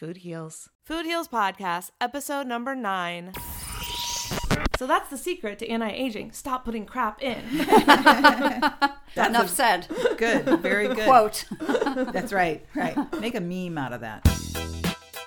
Food Heals. Food Heals Podcast, episode number nine. So that's the secret to anti aging. Stop putting crap in. Enough said. Good, very good. Quote. That's right, right. Make a meme out of that.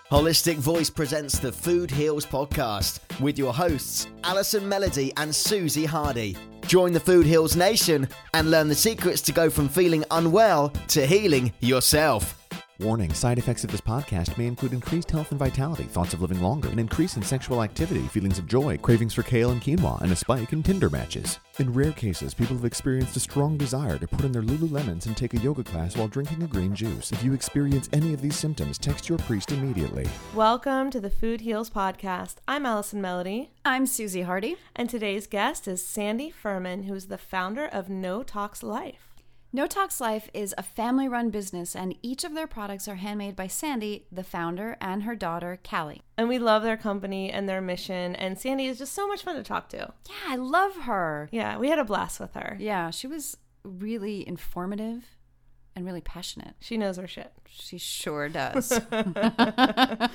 Holistic Voice presents the Food Heals podcast with your hosts, Allison Melody and Susie Hardy. Join the Food Heals Nation and learn the secrets to go from feeling unwell to healing yourself. Warning side effects of this podcast may include increased health and vitality, thoughts of living longer, an increase in sexual activity, feelings of joy, cravings for kale and quinoa, and a spike in Tinder matches. In rare cases, people have experienced a strong desire to put in their Lululemons and take a yoga class while drinking a green juice. If you experience any of these symptoms, text your priest immediately. Welcome to the Food Heals Podcast. I'm Allison Melody, I'm Susie Hardy. and today's guest is Sandy Furman, who's the founder of No Tox Life. No Tox Life is a family run business, and each of their products are handmade by Sandy, the founder, and her daughter, Callie. And we love their company and their mission, and Sandy is just so much fun to talk to. Yeah, I love her. Yeah, we had a blast with her. Yeah, she was really informative and really passionate. She knows her shit. She sure does.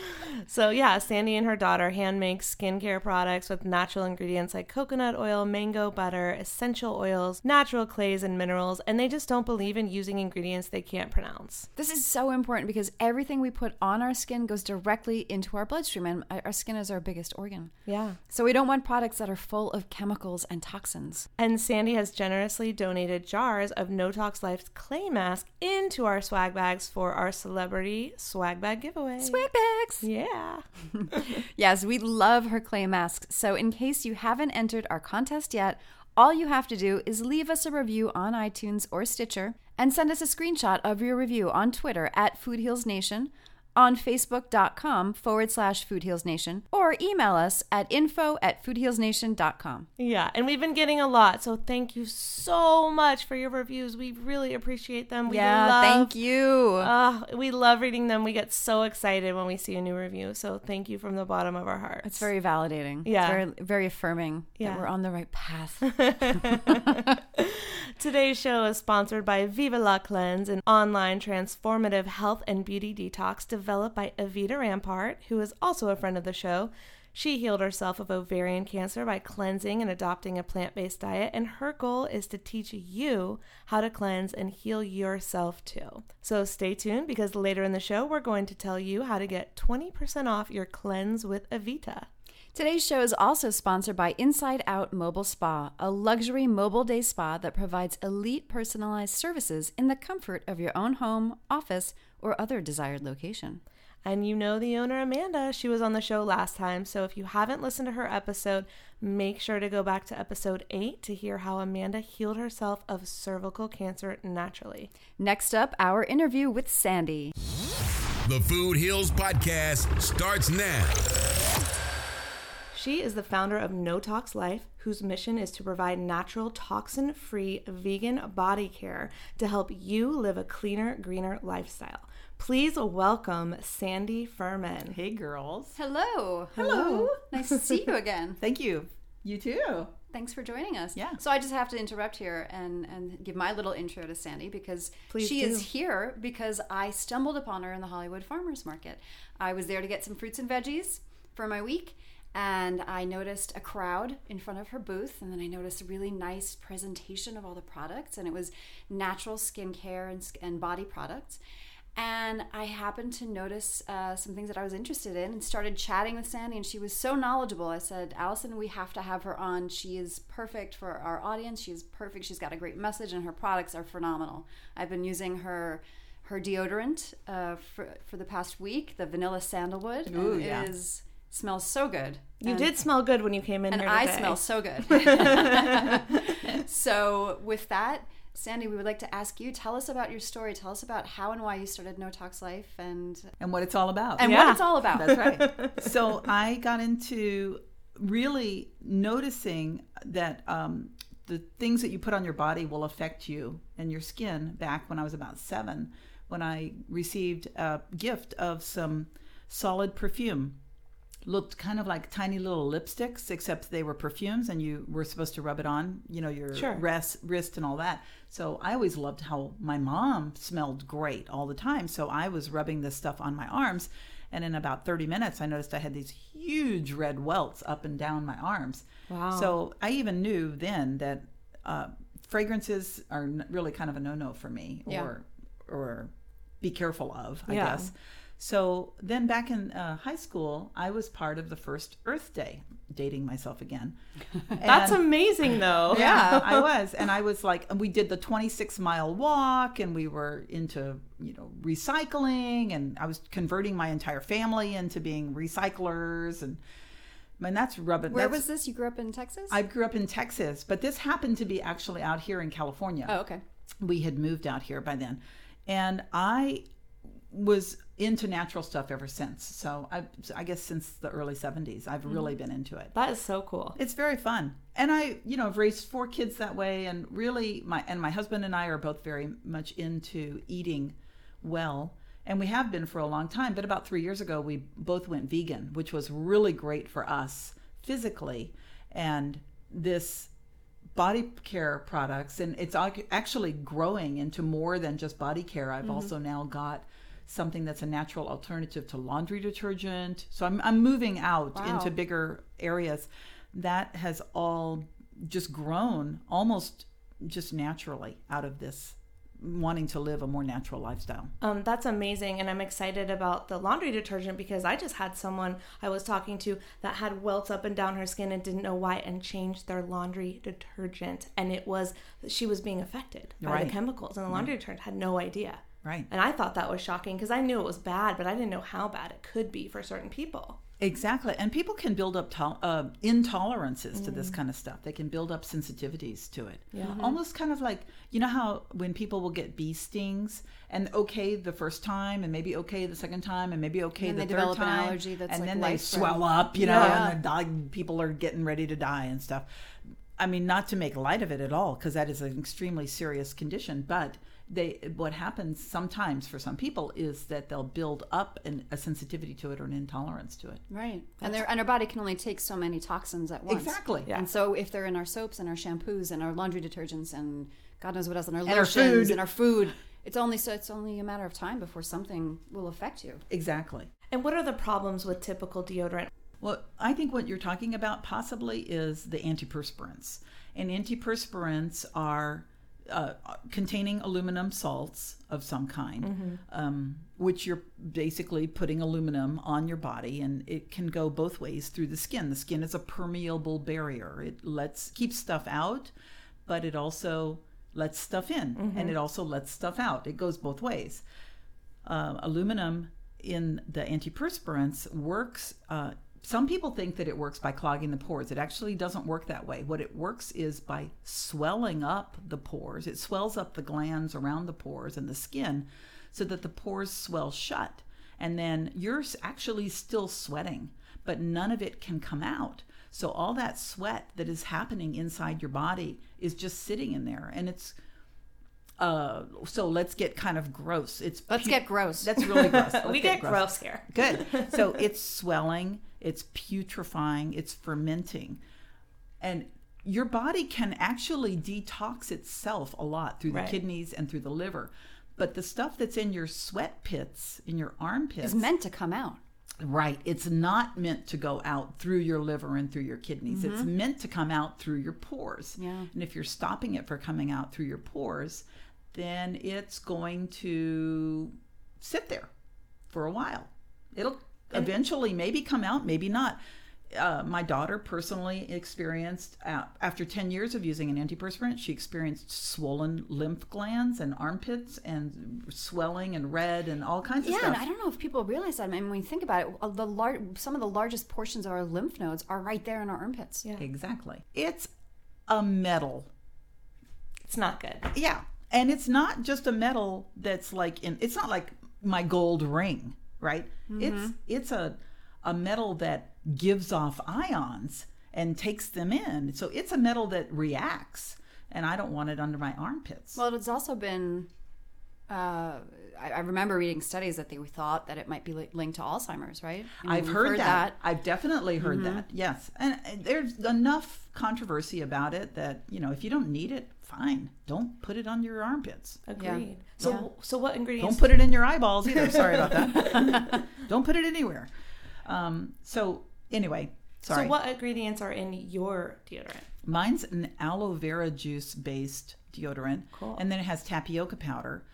So, yeah, Sandy and her daughter hand make skincare products with natural ingredients like coconut oil, mango butter, essential oils, natural clays, and minerals, and they just don't believe in using ingredients they can't pronounce. this is so important because everything we put on our skin goes directly into our bloodstream, and our skin is our biggest organ. Yeah. So we don't want products that are full of chemicals and toxins. And Sandy has generously donated jars of No Tox Life's clay mask into our swag bags for our celebrity swag bag giveaway. Swag bags! Yeah. Yes, we love her clay masks. So, in case you haven't entered our contest yet, all you have to do is leave us a review on iTunes or Stitcher and send us a screenshot of your review on Twitter at Food Heals Nation, on Facebook.com forward slash Food Heals Nation, or email us at info at foodhealsnation.com. Yeah. And we've been getting a lot. So thank you so much for your reviews. We really appreciate them. We yeah, love, thank you. Uh, we love reading them. We get so excited when we see a new review. So thank you from the bottom of our hearts. it's very validating. Yeah. It's very, very affirming Yeah. that we're on the right path. Today's show is sponsored by Viva La Cleanse, an online transformative health and beauty detox developed by Evita Ramparte, who is also a friend of the show. She healed herself of ovarian cancer by cleansing and adopting a plant based diet, and her goal is to teach you how to cleanse and heal yourself too. So stay tuned because later in the show, we're going to tell you how to get 20% off your cleanse with Evita. Today's show is also sponsored by Inside Out Mobile Spa, a luxury mobile day spa that provides elite personalized services in the comfort of your own home, office, or other desired location. And you know the owner, Amanda. She was on the show last time. So if you haven't listened to her episode, make sure to go back to episode eight to hear how Amanda healed herself of cervical cancer naturally. Next up, our interview with Sandy. The Food Heals Podcast starts now. She is the founder of No Tox Life, whose mission is to provide natural, toxin free, vegan body care to help you live a cleaner, greener lifestyle. Please welcome Sandy Furman. Hey, girls. Hello. Hello. Nice to see you again. Thank you. You too. Thanks for joining us. Yeah. So I just have to interrupt here and, and give my little intro to Sandy because Please she do. is here because I stumbled upon her in the Hollywood Farmers Market. I was there to get some fruits and veggies for my week and I noticed a crowd in front of her booth and then I noticed a really nice presentation of all the products and it was natural skincare and, and body products. And I happened to notice uh, some things that I was interested in and started chatting with Sandy, and she was so knowledgeable. I said, Allison, we have to have her on. She is perfect for our audience. She is perfect. She's got a great message, and her products are phenomenal. I've been using her her deodorant uh, for, for the past week, the vanilla sandalwood. Ooh, yeah. Is, smells so good. You And- did smell good when you came in and here I today. smell so good. so, with that, Sandy, we would like to ask you tell us about your story. Tell us about how and why you started No Tox Life and And what it's all about. and Yeah. what it's all about. That's right. so I got into really noticing that um, the things that you put on your body will affect you and your skin back when I was about seven, when I received a gift of some solid perfume. Looked kind of like tiny little lipsticks, except they were perfumes and you were supposed to rub it on, you know, your Sure. wrist, wrist and all that. So I always loved how my mom smelled great all the time. So I was rubbing this stuff on my arms. And in about 30 minutes, I noticed I had these huge red welts up and down my arms. Wow. So I even knew then that uh, fragrances are really kind of a no no for me Yeah. or, or be careful of, I Yeah. guess. So then back in uh, high school, I was part of the first Earth Day, dating myself again. That's amazing, though. yeah, I was, and I was like, and we did the 26 mile walk, and we were into you know recycling, and I was converting my entire family into being recyclers, and and that's rubbing. Where that's- was this? You grew up in Texas? I grew up in Texas, but this happened to be actually out here in California oh, okay. we had moved out here by then and i was into natural stuff ever since. So i, I guess since the early 70s i've mm-hmm. really been into it. That is so cool. it's very fun. And i you know I've raised four kids that way. And really my and my husband and i are both very much into eating well. And we have been for a long time. But about three years ago we both went vegan which was really great for us physically. And this body care products and it's actually growing into more than just body care. I've mm-hmm. also now got something that's a natural alternative to laundry detergent so i'm, I'm moving out Wow. into bigger areas that has all just grown almost just naturally out of this wanting to live a more natural lifestyle Um, that's amazing, and I'm excited about the laundry detergent because I just had someone I was talking to that had welts up and down her skin and didn't know why, and changed their laundry detergent, and it was she was being affected by Right. the chemicals, and the laundry detergent had no idea. Right. And I thought that was shocking because I knew it was bad, but I didn't know how bad it could be for certain people. Exactly. And people can build up to- uh, intolerances to this kind of stuff. They can build up sensitivities to it. Yeah. Almost kind of like, you know how when people will get bee stings and okay the first time and maybe okay the second time and maybe okay And the they third develop an time. allergy that's, and like, then they swell up, you know, Yeah. and the dog, people are getting ready to die and stuff. I mean, not to make light of it at all, because that is an extremely serious condition. But they, what happens sometimes for some people is that they'll build up an, a sensitivity to it or an intolerance to it. Right. And their and our body can only take so many toxins at once. Exactly. Yeah. And so if they're in our soaps and our shampoos and our laundry detergents and God knows what else and our our lotions food. and our food, it's only so it's only a matter of time before something will affect you. Exactly. And what are the problems with typical deodorant? Well, I think what you're talking about possibly is the antiperspirants. And antiperspirants are uh, containing aluminum salts of some kind, um, which you're basically putting aluminum on your body, and it can go both ways through the skin. The skin is a permeable barrier; it lets keeps stuff out, but it also lets stuff in, and it also lets stuff out. It goes both ways uh, aluminum in the antiperspirants works. Uh, some people think that it works by clogging the pores. It actually doesn't work that way. What it works is by swelling up the pores. It swells up the glands around the pores and the skin so that the pores swell shut. And then you're actually still sweating, but none of it can come out. So all that sweat that is happening inside your body is just sitting in there. And it's uh so let's get kind of gross. It's Let's pu- get gross. That's really gross. We get gross here. Good. So it's swelling, it's putrefying, it's fermenting. And your body can actually detox itself a lot through the Right. kidneys and through the liver. But the stuff that's in your sweat pits, in your armpits, is meant to come out. Right. It's not meant to go out through your liver and through your kidneys. It's meant to come out through your pores. Yeah. And if you're stopping it for coming out through your pores, then it's going to sit there for a while. It'll eventually maybe come out, maybe not. Uh, my daughter personally experienced, uh, after 10 years of using an antiperspirant, she experienced swollen lymph glands and armpits and swelling and red and all kinds of Yeah, stuff. and I don't know if people realize that. I mean, when you think about it, the lar- some of the largest portions of our lymph nodes are right there in our armpits. Yeah. Exactly. It's a metal. It's not good. Yeah. And it's not just a metal that's like in it's not like my gold ring, right? It's it's a a metal that gives off ions and takes them in. So it's a metal that reacts and I don't want it under my armpits. Well, it's also been. Uh, I, I remember reading studies that they thought that it might be li- linked to Alzheimer's, right? I mean, I've we've heard, that. I've definitely heard that. Yes. And there's enough controversy about it that, you know, if you don't need it, fine. Don't put it on your armpits. Agreed. So, so what ingredients? Don't put it in your eyeballs either. Sorry about that. Don't put it anywhere. Um, so anyway, sorry. So, what ingredients are in your deodorant? Mine's an aloe vera juice based deodorant, Cool. and then it has tapioca powder,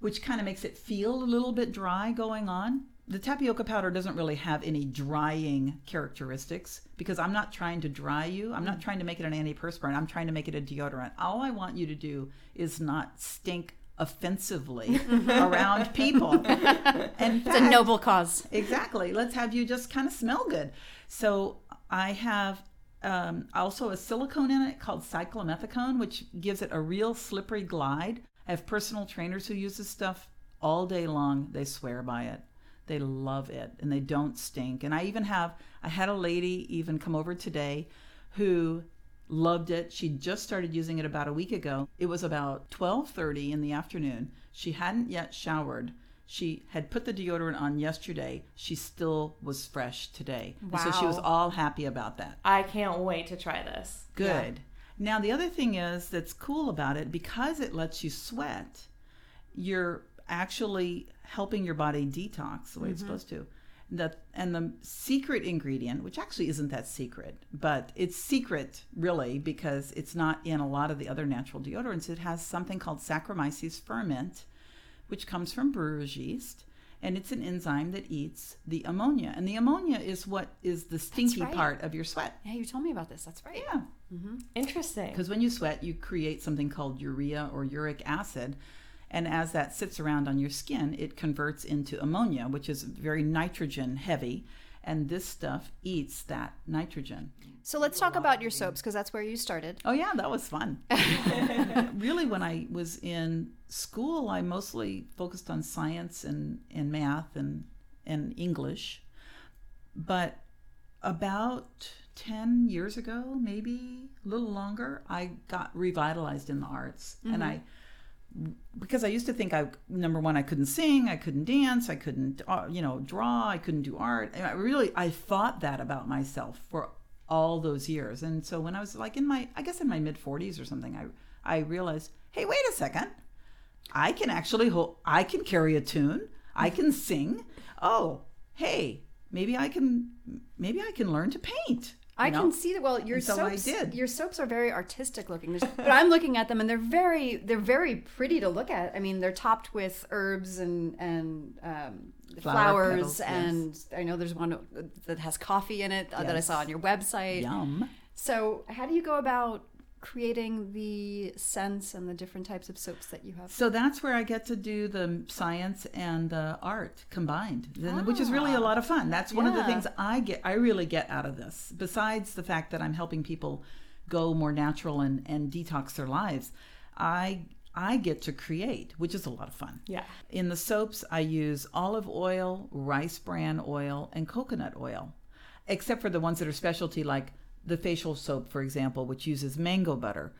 which kind of makes it feel a little bit dry going on. The tapioca powder doesn't really have any drying characteristics because I'm not trying to dry you. I'm not trying to make it an antiperspirant. I'm trying to make it a deodorant. All I want you to do is not stink offensively around people. And It's a noble cause. Exactly. Let's have you just kind of smell good. So I have um, also a silicone in it called cyclomethicone, which gives it a real slippery glide. I have personal trainers who use this stuff all day long. They swear by it. They love it and they don't stink. And I even have, I had a lady even come over today who loved it. She just started using it about a week ago. It was about 12:30 in the afternoon. She hadn't yet showered. She had put the deodorant on yesterday. She still was fresh today. And so she was all happy about that. I can't wait to try this. Good. Now the other thing is that's cool about it because it lets you sweat, you're actually helping your body detox the way it's mm-hmm. supposed to. That and the secret ingredient, which actually isn't that secret, but it's secret really because it's not in a lot of the other natural deodorants. It has something called Saccharomyces ferment, which comes from brewer's yeast. And it's an enzyme that eats the ammonia. And the ammonia is what is the stinky right. part of your sweat. Yeah, you told me about this. That's right. Yeah. Mm-hmm. Interesting. Because when you sweat, you create something called urea or uric acid. And as that sits around on your skin, it converts into ammonia, which is very nitrogen heavy. And this stuff eats that nitrogen. So let's talk about your soaps because that's where you started. Oh, yeah, that was fun. really, when I was in school, I mostly focused on science and, and math and, and English. But about 10 years ago, maybe a little longer, I got revitalized in the arts. And mm-hmm. I, because I used to think I, number one, I couldn't sing, I couldn't dance, I couldn't, uh, you know, draw, I couldn't do art. And I really, I thought that about myself for all those years. And so when I was like in my, I guess in my mid 40s or something, I, I realized, hey, wait a second. I can actually hold, I can carry a tune. I can sing. Oh, hey, maybe I can, maybe I can learn to paint. I know? can see that. Well, your And so I soaps, did. your soaps are very artistic looking. There's- but I'm looking at them, and they're very, they're very pretty to look at. I mean, they're topped with herbs and and um, Flower flowers, petals, yes. and I know there's one that has coffee in it uh, that I saw on your website. Yum. So, how do you go about creating the scents and the different types of soaps that you have? So that's where I get to do the science and the art combined, and- which is really a ah, lot of fun. That's one of the things I get, I really get out of this. Besides the fact that I'm helping people go more natural and, and detox their lives, I I get to create, which is a lot of fun. Yeah. In the soaps, I use olive oil, rice bran oil, and coconut oil, except for the ones that are specialty, like the facial soap, for example, which uses mango butter,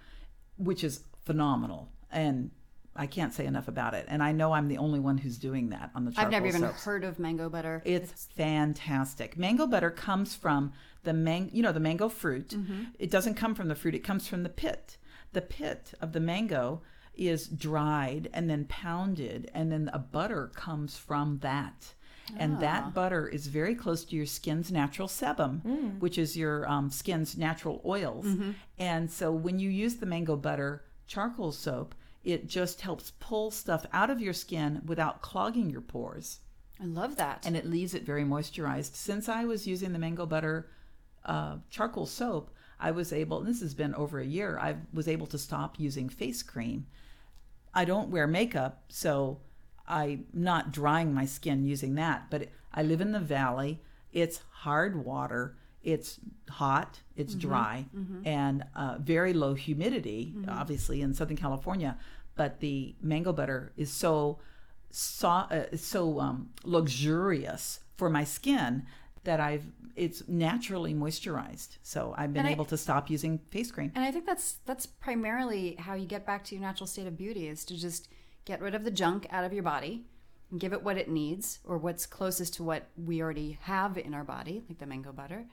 which is phenomenal. And I can't say enough about it. And I know I'm the only one who's doing that on the charcoal I've never even soaps. heard of mango butter. It's fantastic. Mango butter comes from the mango, you know, the mango fruit. Mm-hmm. It doesn't come from the fruit. It comes from the pit. The pit of the mango is dried and then pounded, and then a butter comes from that. And Ah. that butter is very close to your skin's natural sebum, Mm. which is your um, skin's natural oils. Mm-hmm. And so when you use the mango butter charcoal soap, it just helps pull stuff out of your skin without clogging your pores I love that. and it leaves it very moisturized. Since I was using the mango butter uh, charcoal soap, I was able, and this has been over a year, I was able to stop using face cream. I don't wear makeup, so I'm not drying my skin using that, but I live in the valley. It's hard water. It's hot, it's dry, and uh, very low humidity, obviously in Southern California. But the mango butter is so so, uh, so um, luxurious for my skin that I've it's naturally moisturized. So I've been I- able to stop using face cream. And I think that's that's primarily how you get back to your natural state of beauty is to just get rid of the junk out of your body and give it what it needs or what's closest to what we already have in our body, like the mango butter.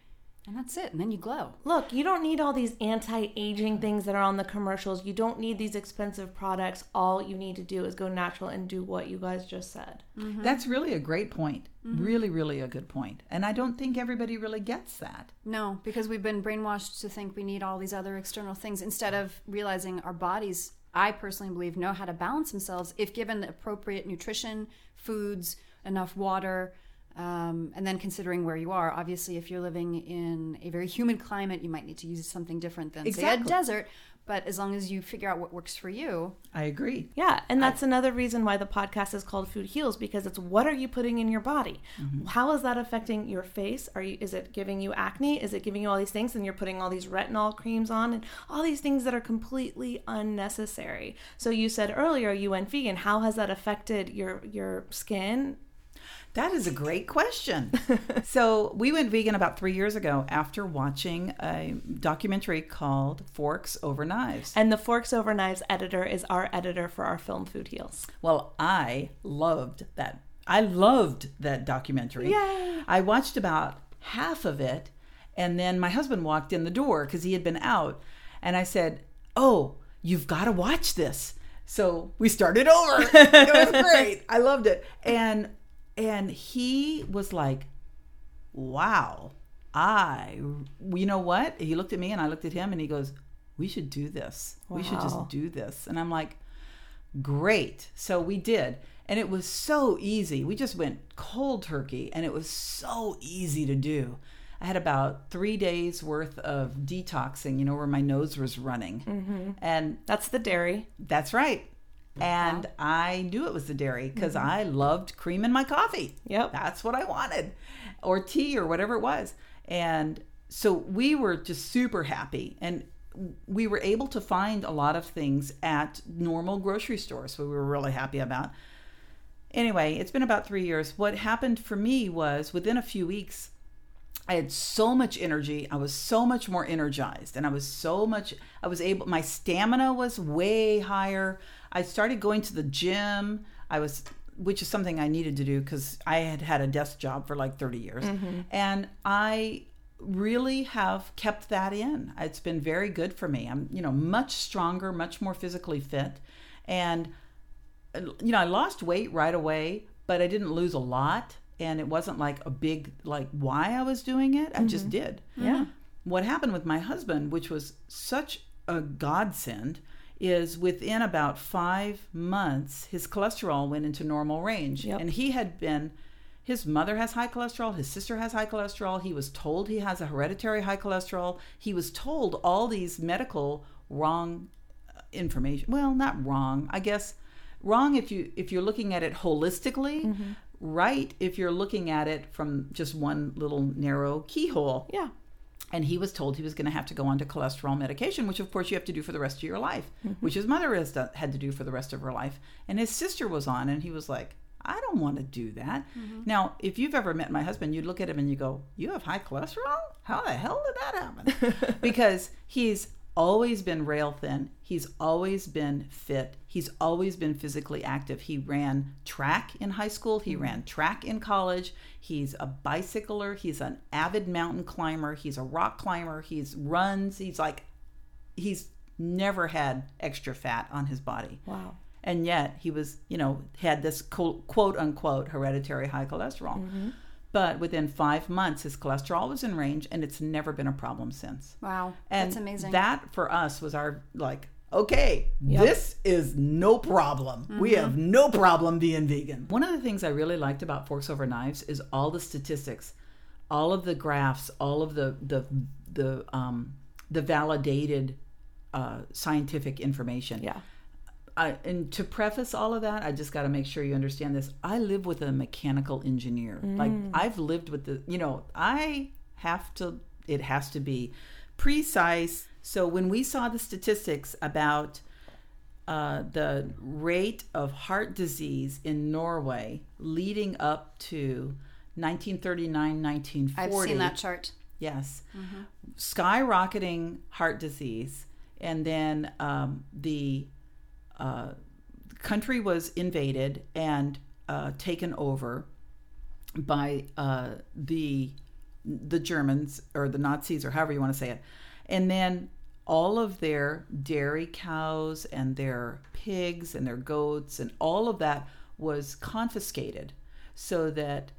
And that's it. And then you glow. Look, you don't need all these anti aging things that are on the commercials. You don't need these expensive products. All you need to do is go natural and do what you guys just said. Mm-hmm. That's really a great point. Mm-hmm. Really, really a good point. And I don't think everybody really gets that. No, because we've been brainwashed to think we need all these other external things instead of realizing our bodies, I personally believe, know how to balance themselves if given the appropriate nutrition, foods, enough water, Um, and then considering where you are, obviously, if you're living in a very humid climate, you might need to use something different than say a desert. But as long as you figure out what works for you, I agree. Yeah, and that's another reason why the podcast is called Food Heals because it's what are you putting in your body? Mm-hmm. How is that affecting your face? Are you is it giving you acne? Is it giving you all these things and you're putting all these retinol creams on and all these things that are completely unnecessary. So you said earlier you went vegan. How has that affected your your skin? That is a great question. so, we went vegan about three years ago after watching a documentary called Forks Over Knives. And the Forks Over Knives editor is our editor for our film Food Heals. Well, I loved that. I loved that documentary. Yay. I watched about half of it, and then my husband walked in the door because he had been out, and I said, "Oh, you've got to watch this." So we started over. it was great. I loved it, and and he was like, "Wow, I." You know what? He looked at me, and I looked at him, and he goes, "We should do this. We should just do this." And I'm like, great. So we did. And it was so easy. We just went cold turkey and it was so easy to do. I had about three days worth of detoxing, you know, where my nose was running. Mm-hmm. And That's the dairy. that's right. And I knew it was the dairy because mm-hmm. I loved cream in my coffee. Yep. That's what I wanted, or tea or whatever it was. And so we were just super happy. And we were able to find a lot of things at normal grocery stores. So we were really happy about. Anyway, it's been about three years. What happened for me was within a few weeks, I had so much energy. I was so much more energized and I was so much, I was able, my stamina was way higher. I started going to the gym. I was, which is something I needed to do because I had had a desk job for like 30 years. Mm-hmm. And I really have kept that in. It's been very good for me. I'm, you know, much stronger, much more physically fit. And you know, I lost weight right away, but I didn't lose a lot. And it wasn't like a big, like, why I was doing it. I just mm-hmm. did. Yeah. What happened with my husband, which was such a godsend, is within about five months, his cholesterol went into normal range. Yep. And he had been, his mother has high cholesterol, his sister has high cholesterol. He was told he has a hereditary high cholesterol. He was told all these medical wrong uh, information. Well, not wrong. I guess wrong if you if you're looking at it holistically, mm-hmm. right if you're looking at it from just one little narrow keyhole. Yeah. And he was told he was going to have to go on to cholesterol medication, which of course you have to do for the rest of your life, mm-hmm. which his mother has done, had to do for the rest of her life. And his sister was on, and he was like, I don't want to do that. Mm-hmm. Now, if you've ever met my husband, you'd look at him and you go, You have high cholesterol? How the hell did that happen? because he's always been rail thin. He's always been fit. He's always been physically active. He ran track in high school. He mm-hmm. ran track in college. He's a bicycler. He's an avid mountain climber. He's a rock climber. He's runs. He's like, he's never had extra fat on his body. Wow. And yet he was, you know, had this quote, quote unquote hereditary high cholesterol. Mm-hmm. But within five months, his cholesterol was in range and it's never been a problem since. wow, And that's amazing. That for us was our like, okay, this is no problem. We have no problem being vegan. One of the things I really liked about Forks Over Knives is all the statistics, all of the graphs, all of the the the um, the validated uh, scientific information. Yeah. I, and to preface all of that, I just got to make sure you understand this. I live with a mechanical engineer. Like I've lived with the, you know, I have to, it has to be precise. So when we saw the statistics about uh, the rate of heart disease in Norway leading up to 1939, 1940. I've seen that chart. Yes. Skyrocketing heart disease. And then um, the uh, country was invaded and uh, taken over by uh, the the Germans or the Nazis or however you want to say it. And then all of their dairy cows and their pigs and their goats and all of that was confiscated so that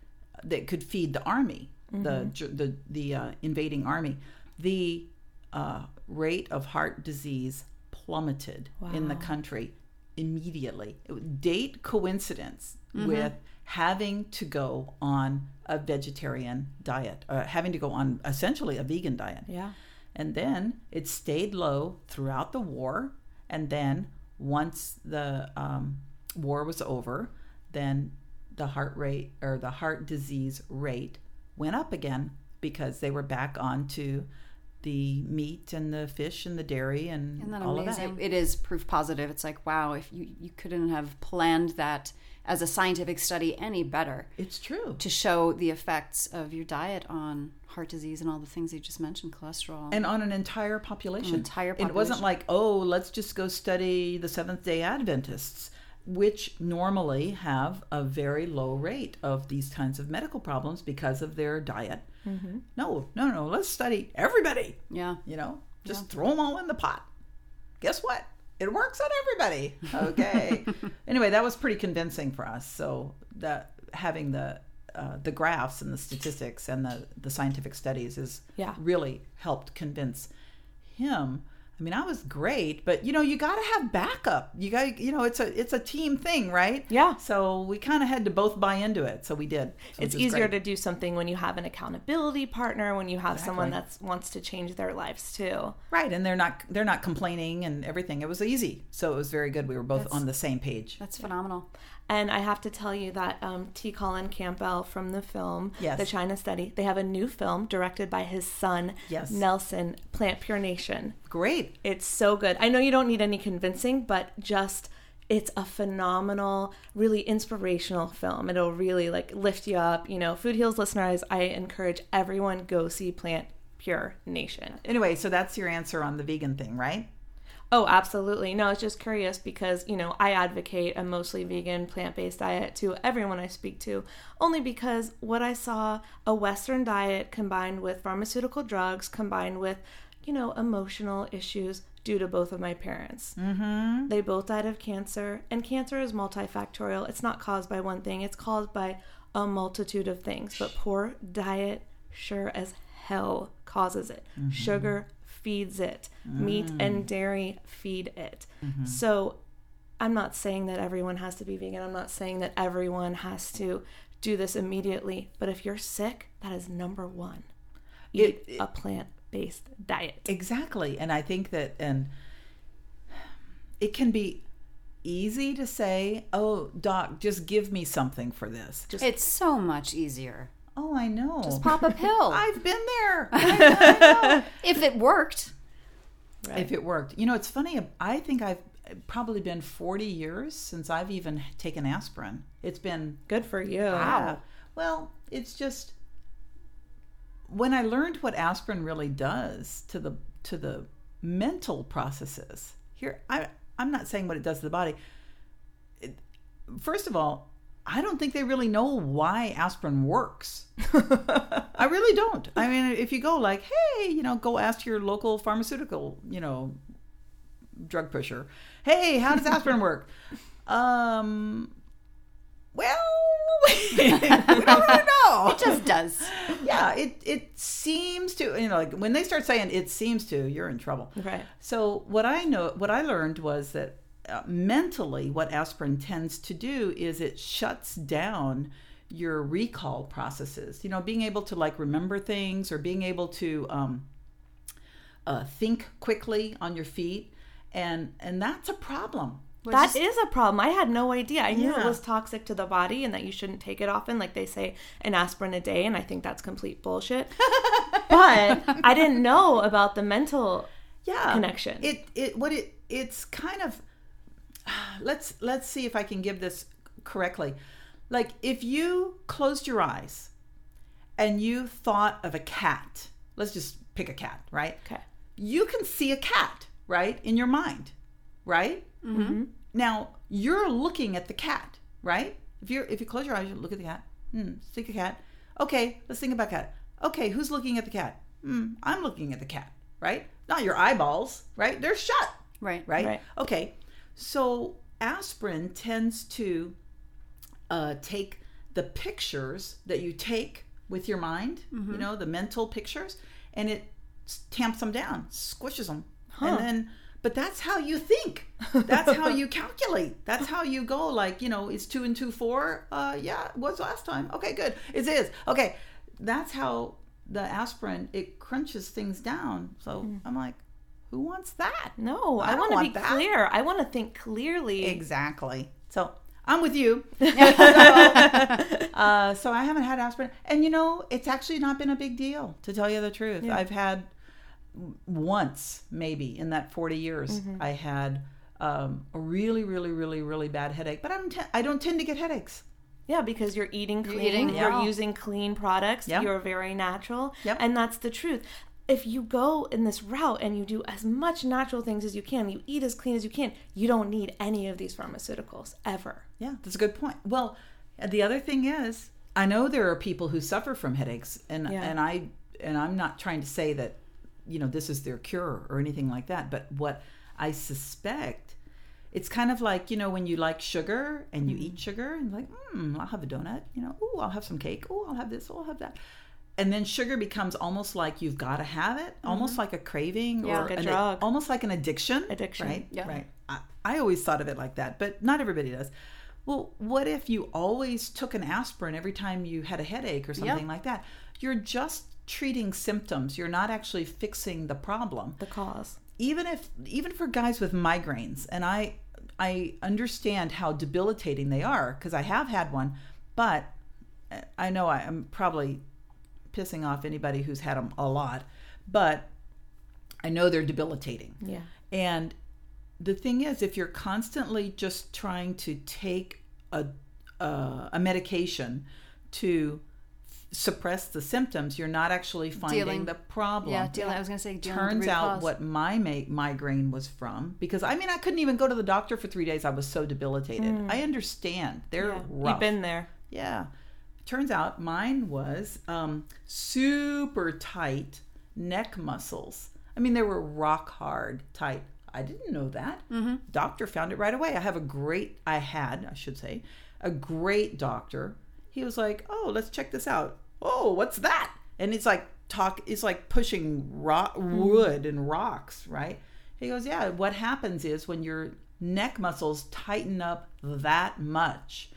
they could feed the army, the the the uh, invading army. The uh, rate of heart disease plummeted in the country immediately. It was date coincidence with having to go on a vegetarian diet, uh, having to go on essentially a vegan diet. Yeah. And then it stayed low throughout the war. And then once the um, war was over, then the heart rate or the heart disease rate went up again because they were back onto the meat and the fish and the dairy and Isn't that all amazing? of that. It is proof positive. It's like, wow, if you, you couldn't have planned that as a scientific study any better It's true. to show the effects of your diet on heart disease and all the things you just mentioned, cholesterol. and on an entire population. entire population. It wasn't like, oh, let's just go study the Seventh day Adventists, which normally have a very low rate of these kinds of medical problems because of their diet. No, no, no, let's study everybody. yeah. You know, just throw them all in the pot. Guess what? It works on everybody. Okay. anyway, that was pretty convincing for us. So that having the uh, the graphs and the statistics and the the scientific studies is Yeah. really helped convince him. I mean, I was great, but you know, you got to have backup. You got, you know, it's a it's a team thing, right? Yeah. So we kind of had to both buy into it. So we did. So It's easier to do something when you have an accountability partner, when you have someone that wants to change their lives too. right, and they're not they're not complaining and everything. It was easy, so it was very good. We were both on the same page. That's phenomenal. And I have to tell you that um, T. Colin Campbell from the film Yes. The China Study, they have a new film directed by his son, Yes. Nelson, Plant Pure Nation. Great. It's so good. I know you don't need any convincing, but just it's a phenomenal, really inspirational film. It'll really like lift you up. You know, Food Heals listeners, I encourage everyone go see Plant Pure Nation. Anyway, so that's your answer on the vegan thing, right? Oh, absolutely. No, it's just curious because, you know, I advocate a mostly vegan, plant based diet to everyone I speak to, only because what I saw a Western diet combined with pharmaceutical drugs, combined with, you know, emotional issues due to both of my parents. Mm-hmm. They both died of cancer, and cancer is multifactorial. It's not caused by one thing, it's caused by a multitude of things. But poor diet, sure as hell, causes it. Sugar feeds it. Meat mm. and dairy feed it. Mm-hmm. So I'm not saying that everyone has to be vegan. I'm not saying that everyone has to do this immediately. But if you're sick, that is number one. Eat It- a plant based diet. Exactly. And I think that and it can be easy to say, "Oh, doc, just give me something for this." Just It's so much easier. Oh, I know. Just pop a pill. I've been there. I know. if it worked. If it worked. You know, it's funny. I think I've probably been 40 years since I've even taken aspirin. It's been Good for you. Yeah. Well, it's just when I learned what aspirin really does to the to the mental processes. Here, I I'm not saying what it does to the body. It, first of all, I don't think they really know why aspirin works. I really don't. I mean, if you go like, hey, you know, go ask your local pharmaceutical, you know, drug pusher, hey, how does aspirin work? Um, well, we don't really know. It just does. yeah, it it seems to, you know, like when they start saying it seems to, you're in trouble. Right. So what I know, what I learned was that uh, mentally, what aspirin tends to do is it shuts down your recall processes. You know, being able to like remember things or being able to um, uh, think quickly on your feet, and and that's a problem. That is a problem. I had no idea. I knew it was toxic to the body and that you shouldn't take it often. Like they say, an aspirin a day, and I think that's complete bullshit. but I didn't know about the mental yeah connection. it it what it it's kind of let's let's see if i can give this correctly like if you closed your eyes and you thought of a cat let's just pick a cat right Okay. you can see a cat right in your mind right mm-hmm. now you're looking at the cat right if you're if you close your eyes you look at the cat hmm, think a cat okay let's think about cat okay who's looking at the cat hmm, i'm looking at the cat right not your eyeballs right they're shut Right. right? Right. Okay. So aspirin tends to uh, take the pictures that you take with your mind, Mm-hmm. you know, the mental pictures, and it tamps them down, squishes them, and then but that's how you think. That's how you calculate. That's how you go. Like, you know, is two and two four? Uh, yeah, it was last time. Okay, good. It is. Okay, that's how the aspirin it crunches things down. So I'm like, who wants that? No, I, I want to be that. clear. I want to think clearly. Exactly. So I'm with you. so, uh, so I haven't had aspirin, and you know, it's actually not been a big deal to tell you the truth. I've had once, maybe in that 40 years, Mm-hmm. I had um, a really, really, really, really bad headache. But I'm t- I don't tend to get headaches. Yeah, because you're eating clean, eating- you're yeah. using clean products, Yeah. you're very natural, Yep. and that's the truth. If you go in this route and you do as much natural things as you can, you eat as clean as you can, you don't need any of these pharmaceuticals ever. Yeah, that's a good point. Well, the other thing is, I know there are people who suffer from headaches, and Yeah. and I and I'm not trying to say that, you know, this is their cure or anything like that. But what I suspect, it's kind of like you know when you like sugar and you eat sugar and like, hmm, I'll have a donut. You know, oh, I'll have some cake. Oh, I'll have this. Oh, I'll have that. And then sugar becomes almost like you've got to have it, almost like a craving Yeah, or like a an- drug. almost like an addiction. Addiction. right? Yeah. Right. I, I always thought of it like that, but not everybody does. Well, what if you always took an aspirin every time you had a headache or something like that? You're just treating symptoms. You're not actually fixing the problem. The cause. Even if even for guys with migraines, and I I understand how debilitating they are because I have had one, but uh, I know I am probably pissing off anybody who's had them a lot, but I know they're debilitating. Yeah. And the thing is, if you're constantly just trying to take a uh, a medication to f- suppress the symptoms, you're not actually finding Dealing- the problem. Yeah, dealing, I was going to say, dealing with the Turns out cause. what my ma- migraine was from because I mean I couldn't even go to the doctor for three days. I was so debilitated. I understand they're. Yeah. rough. You've been there. Yeah. Turns out mine was um, super tight neck muscles. I mean, they were rock hard tight. I didn't know that. Mm-hmm. Doctor found it right away. I have a great, I had, I should say, a great doctor. He was like, oh, let's check this out. Oh, what's that? And it's like talk, it's like pushing rock, wood and rocks, right? He goes, yeah, what happens is when your neck muscles tighten up that much,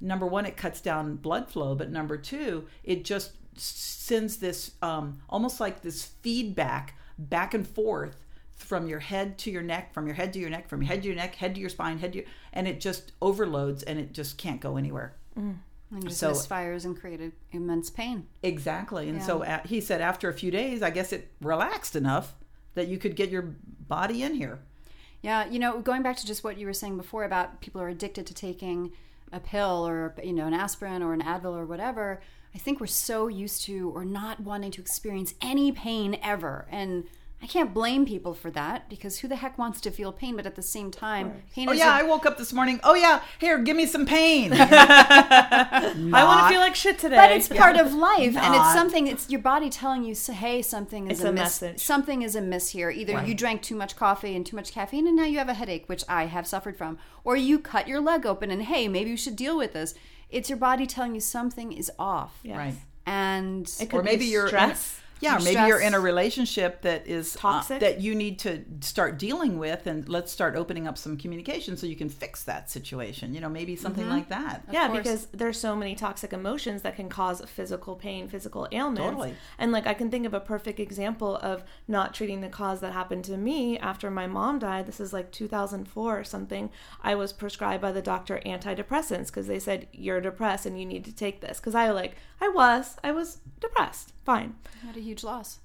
number one, it cuts down blood flow, but number two, it just sends this um, almost like this feedback back and forth from your head to your neck, from your head to your neck, from your head to your neck, head to your spine, head to your, and it just overloads and it just can't go anywhere. and just so- misfires and created immense pain. Exactly. And so a he said after a few days, I guess it relaxed enough that you could get your body in here. Yeah, you know, going back to just what you were saying before about people are addicted to taking a pill or you know an aspirin or an Advil or whatever. I think we're so used to or not wanting to experience any pain ever, and I can't blame people for that because who the heck wants to feel pain? But at the same time, pain Oh yeah, a- I woke up this morning. Oh yeah, here, give me some pain. I want to feel like shit today. But it's part of life, and it's something. It's your body telling you, "Hey, something is It's a amiss. message. Something is amiss here. Either you drank too much coffee and too much caffeine, and now you have a headache, which I have suffered from, or you cut your leg open, and hey, maybe you should deal with this. It's your body telling you something is off, Yes. Right. and It could or maybe be you're stress. In, yeah, or Your maybe you're in a relationship that is uh, Toxic. that you need to start dealing with, and let's start opening up some communication so you can fix that situation. You know, maybe something Mm-hmm. like that. yeah, course. because there's so many toxic emotions that can cause physical pain, physical ailments. Totally. And like I can think of a perfect example of not treating the cause that happened to me after my mom died. This is like 2004 or something. I was prescribed by the doctor antidepressants because they said you're depressed and you need to take this. Because I like I was I was depressed. Fine. what a huge loss.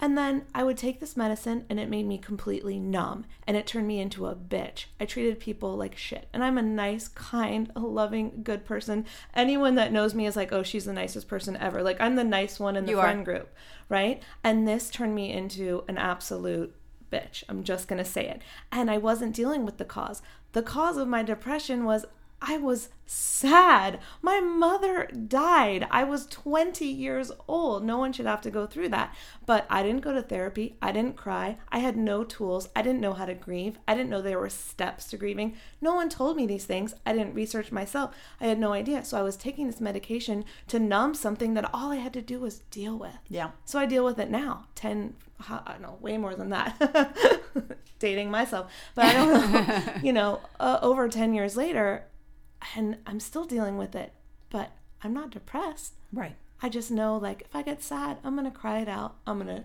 And then I would take this medicine and it made me completely numb and it turned me into a bitch. I treated people like shit. And I'm a nice, kind, loving, good person. Anyone that knows me is like, oh, she's the nicest person ever. Like, I'm the nice one in the You are. friend group, right? And this turned me into an absolute bitch. I'm just going to say it. And I wasn't dealing with the cause. The cause of my depression was I was sad. My mother died. I was 20 years old. No one should have to go through that. But I didn't go to therapy. I didn't cry. I had no tools. I didn't know how to grieve. I didn't know there were steps to grieving. No one told me these things. I didn't research myself. I had no idea. So I was taking this medication to numb something that all I had to do was deal with. Yeah. So I deal with it now. 10 I know way more than that. Dating myself, but I don't know. you know, uh, over 10 years later, and I'm still dealing with it, but I'm not depressed. Right. I just know like if I get sad, I'm going to cry it out. I'm going to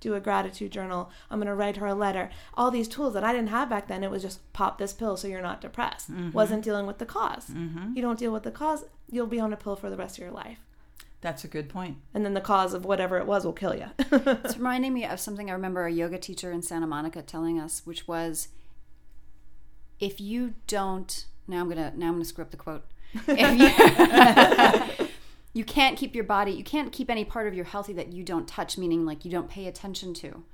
do a gratitude journal. I'm going to write her a letter. All these tools that I didn't have back then, it was just pop this pill so you're not depressed. Mm-hmm. Wasn't dealing with the because You don't deal with the cause, you'll be on a pill for the rest of your life. That's a good point. And then the cause of whatever it was will kill you. It's reminding me of something I remember a yoga teacher in Santa Monica telling us, which was if you don't now I'm gonna now I'm gonna screw up the quote. You, you can't keep your body, you can't keep any part of your healthy that you don't touch, meaning like you don't pay attention to.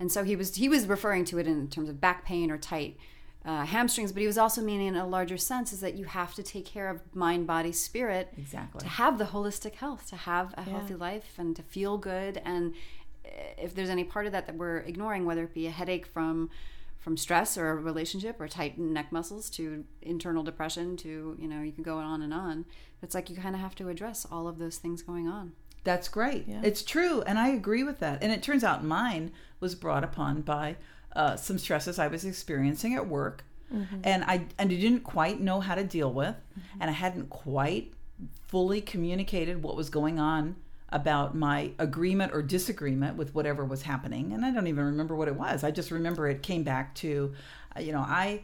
And so he was he was referring to it in terms of back pain or tight uh, hamstrings, but he was also meaning in a larger sense is that you have to take care of mind, body, spirit Exactly. to have the holistic health, to have a healthy life, and to feel good. And eh, if there's any part of that that we're ignoring, whether it be a headache from from stress or a relationship or tight neck muscles to internal depression to you know you can go on and on. It's like you kind of have to address all of those things going on. That's great. It's true, and I agree with that. And it turns out mine was brought upon by uh, some stresses I was experiencing at work, and I and I didn't quite know how to deal with, and I hadn't quite fully communicated what was going on about my agreement or disagreement with whatever was happening, and I don't even remember what it was. I just remember it came back to, uh, you know, I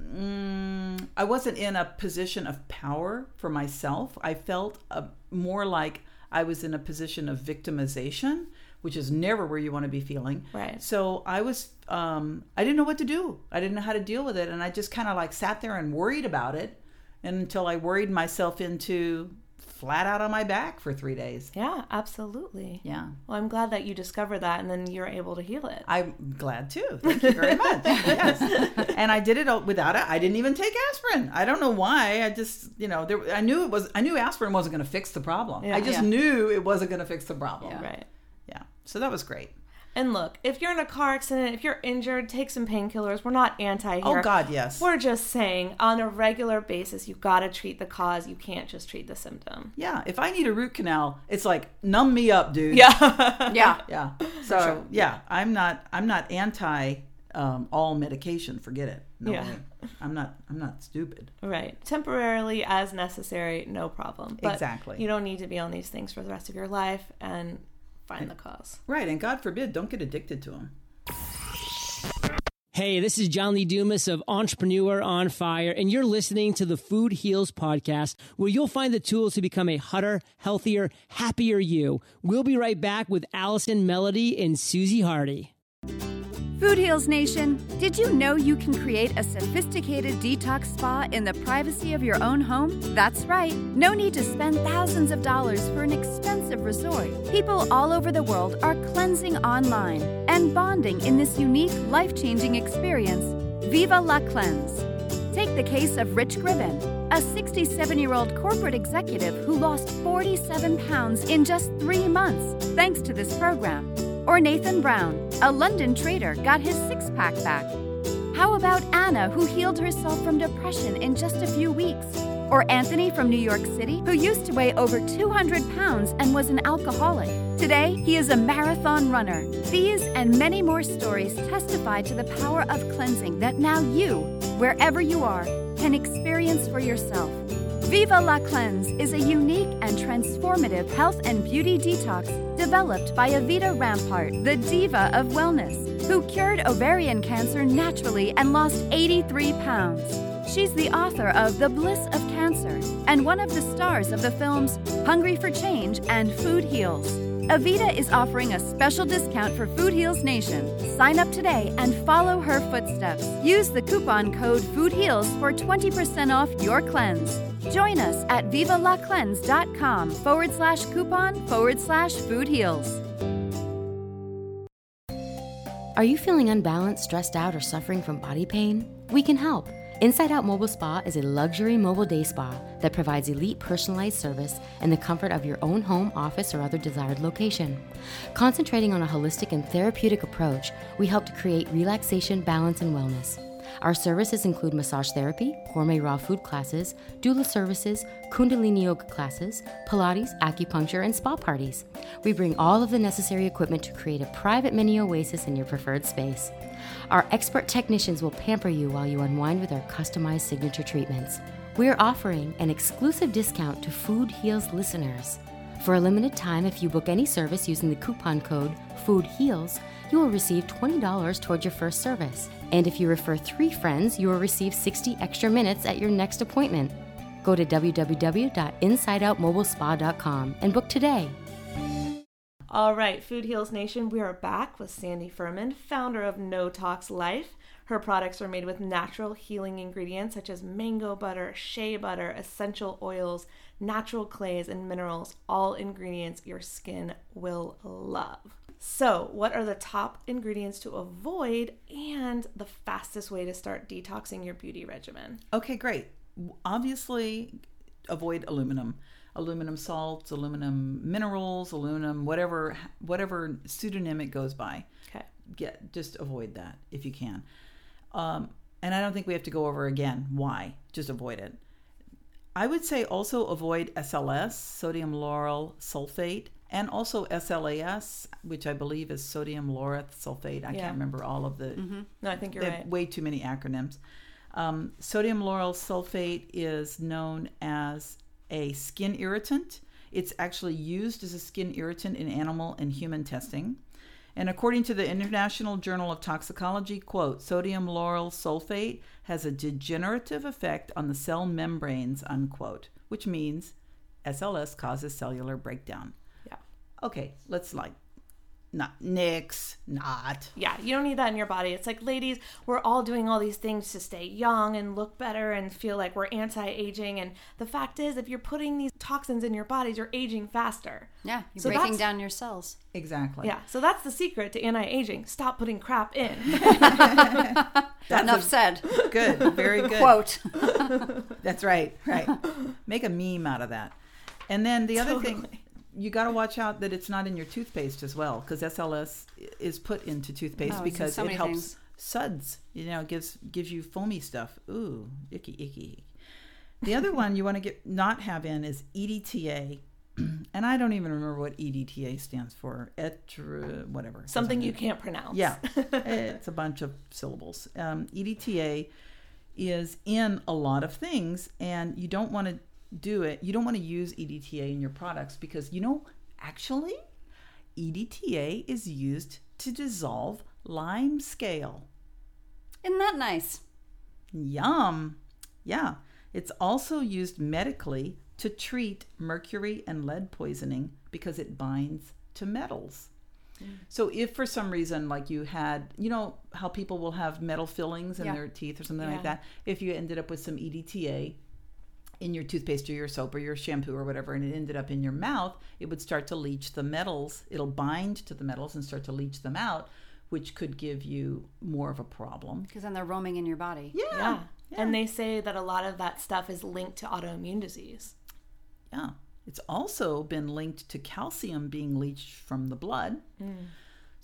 mm, I wasn't in a position of power for myself. I felt uh, more like I was in a position of victimization, which is never where you want to be feeling. Right. So I was, um, I didn't know what to do. I didn't know how to deal with it, and I just kind of like sat there and worried about it until I worried myself into flat out on my back for three days. yeah, absolutely. Yeah. Well, I'm glad that you discovered that and then you're able to heal it. I'm glad too. Thank you very much. yes. And I did it without it. I didn't even take aspirin. I don't know why. I just, you know, there, I knew it was. I knew aspirin wasn't going to fix the problem. Yeah. I just Yeah. knew it wasn't going to fix the problem. Yeah. Right. Yeah. So that was great. And look, if you're in a car accident, if you're injured, take some painkillers. We're not anti here. Oh God, yes. We're just saying on a regular basis, you've got to treat the cause. You can't just treat the symptom. yeah. If I need a root canal, it's like numb me up, dude. Yeah. yeah Yeah. So yeah, I'm not. I'm not anti um, all medication. Forget it. No Yeah. way. I'm not. I'm not stupid. right. Temporarily as necessary, no problem. But Exactly. You don't need to be on these things for the rest of your life and find the cause. Right. And God forbid, don't get addicted to them. Hey, this is John Lee Dumas of Entrepreneur on Fire, and you're listening to the Food Heals podcast, where you'll find the tools to become a hotter, healthier, happier you. We'll be right back with Allison Melody and Susie Hardy. Food Heals Nation, did you know you can create a sophisticated detox spa in the privacy of your own home? That's right. No need to spend thousands of dollars for an expensive resort. People all over the world are cleansing online and bonding in this unique, life changing experience. Viva La Cleanse. Take the case of Rich Gribben, a 67 year old corporate executive who lost 47 pounds in just three months thanks to this program. Or Nathan Brown, a London trader, got his six pack back. How about Anna, who healed herself from depression in just a few weeks? Or Anthony from New York City, who used to weigh over 200 pounds and was an alcoholic. Today, he is a marathon runner. These and many more stories testify to the power of cleansing that now you, wherever you are, can experience for yourself. Viva La Cleanse is a unique and transformative health and beauty detox developed by Evita Ramparte, the diva of wellness, who cured ovarian cancer naturally and lost 83 pounds. She's the author of The Bliss of Cancer and one of the stars of the films Hungry for Change and Food Heals. Evita is offering a special discount for Food Heals Nation. Sign up today and follow her footsteps. Use the coupon code FOODHEALS for 20% off your cleanse. Join us at vivalacleanse.com forward slash coupon forward slash food heals. Are you feeling unbalanced, stressed out, or suffering from body pain? We can help. Inside Out Mobile Spa is a luxury mobile day spa that provides elite personalized service in the comfort of your own home, office, or other desired location. Concentrating on a holistic and therapeutic approach, we help to create relaxation, balance, and wellness. Our services include massage therapy, gourmet raw food classes, doula services, Kundalini yoga classes, Pilates, acupuncture, and spa parties. We bring all of the necessary equipment to create a private mini oasis in your preferred space. Our expert technicians will pamper you while you unwind with our customized signature treatments. We're offering an exclusive discount to Food Heals listeners. For a limited time, if you book any service using the coupon code FOODHEALS, you will receive $20 towards your first service. And if you refer three friends, you will receive 60 extra minutes at your next appointment. Go to www.insideoutmobilespa.com and book today. All right, Food Heals Nation, we are back with Sandy Furman, founder of No Tox Life. Her products are made with natural healing ingredients such as mango butter, shea butter, essential oils, natural clays, and minerals, all ingredients your skin will love. So, what are the top ingredients to avoid and the fastest way to start detoxing your beauty regimen? Okay, great. Obviously, avoid aluminum. Aluminum salts, aluminum minerals, aluminum whatever whatever pseudonym it goes by. Okay. Get just avoid that if you can. Um, and I don't think we have to go over again why. Just avoid it. I would say also avoid SLS, sodium lauryl sulfate, and also SLAS, which I believe is sodium lauryl sulfate. I Yeah. can't remember all of the. No, I think you're right. way too many acronyms. Um, sodium lauryl sulfate is known as a skin irritant. It's actually used as a skin irritant in animal and human testing. And according to the International Journal of Toxicology, quote, sodium lauryl sulfate has a degenerative effect on the cell membranes, unquote, which means SLS causes cellular breakdown. Yeah. Okay, let's like, not nix, not. Yeah, you don't need that in your body. It's like, ladies, we're all doing all these things to stay young and look better and feel like we're anti aging. And the fact is, if you're putting these toxins in your bodies, you're aging faster. Yeah, you're So breaking down your cells. Exactly. Yeah, so that's the secret to anti aging. Stop putting crap in. Enough said. Good, very good. Quote. That's right, right. Make a meme out of that. And then the other thing, you got to watch out that it's not in your toothpaste as well, because SLS is put into toothpaste Oh, because so it helps things. suds. You know, gives gives you foamy stuff. Ooh, icky, icky. The other one you want to get not have in is EDTA, and I don't even remember what EDTA stands for. Etra, whatever. Something you can't pronounce. Yeah, it's a bunch of syllables. Um, EDTA is in a lot of things, and you don't want to do it. You don't want to use EDTA in your products because you know, actually, EDTA is used to dissolve lime scale. Isn't that nice? Yum. Yeah. It's also used medically to treat mercury and lead poisoning because it binds to metals. So if for some reason like you had, you know how people will have metal fillings in Yeah. their teeth or something Yeah. like that, if you ended up with some EDTA in your toothpaste or your soap or your shampoo or whatever and it ended up in your mouth, it would start to leach the metals. It'll bind to the metals and start to leach them out, which could give you more of a problem. Because then they're roaming in your body. Yeah. And they say that a lot of that stuff is linked to autoimmune disease. Yeah. It's also been linked to calcium being leached from the blood. Mm.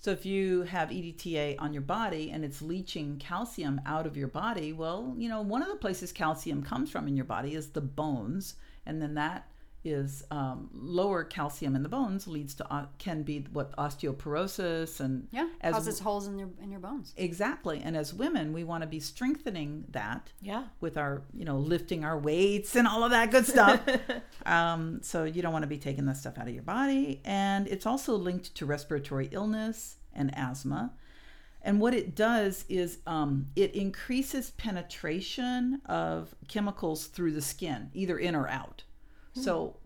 So if you have EDTA on your body and it's leaching calcium out of your body, well, you know, one of the places calcium comes from in your body is the bones, and then that is um, lower calcium in the bones leads to uh, can be what osteoporosis and Yeah. as causes holes in your in your bones. exactly. And as women, we want to be strengthening that Yeah. with our, you know, lifting our weights and all of that good stuff. um, so you don't want to be taking that stuff out of your body. And it's also linked to respiratory illness and asthma. And what it does is um, it increases penetration of chemicals through the skin, either in or out. So,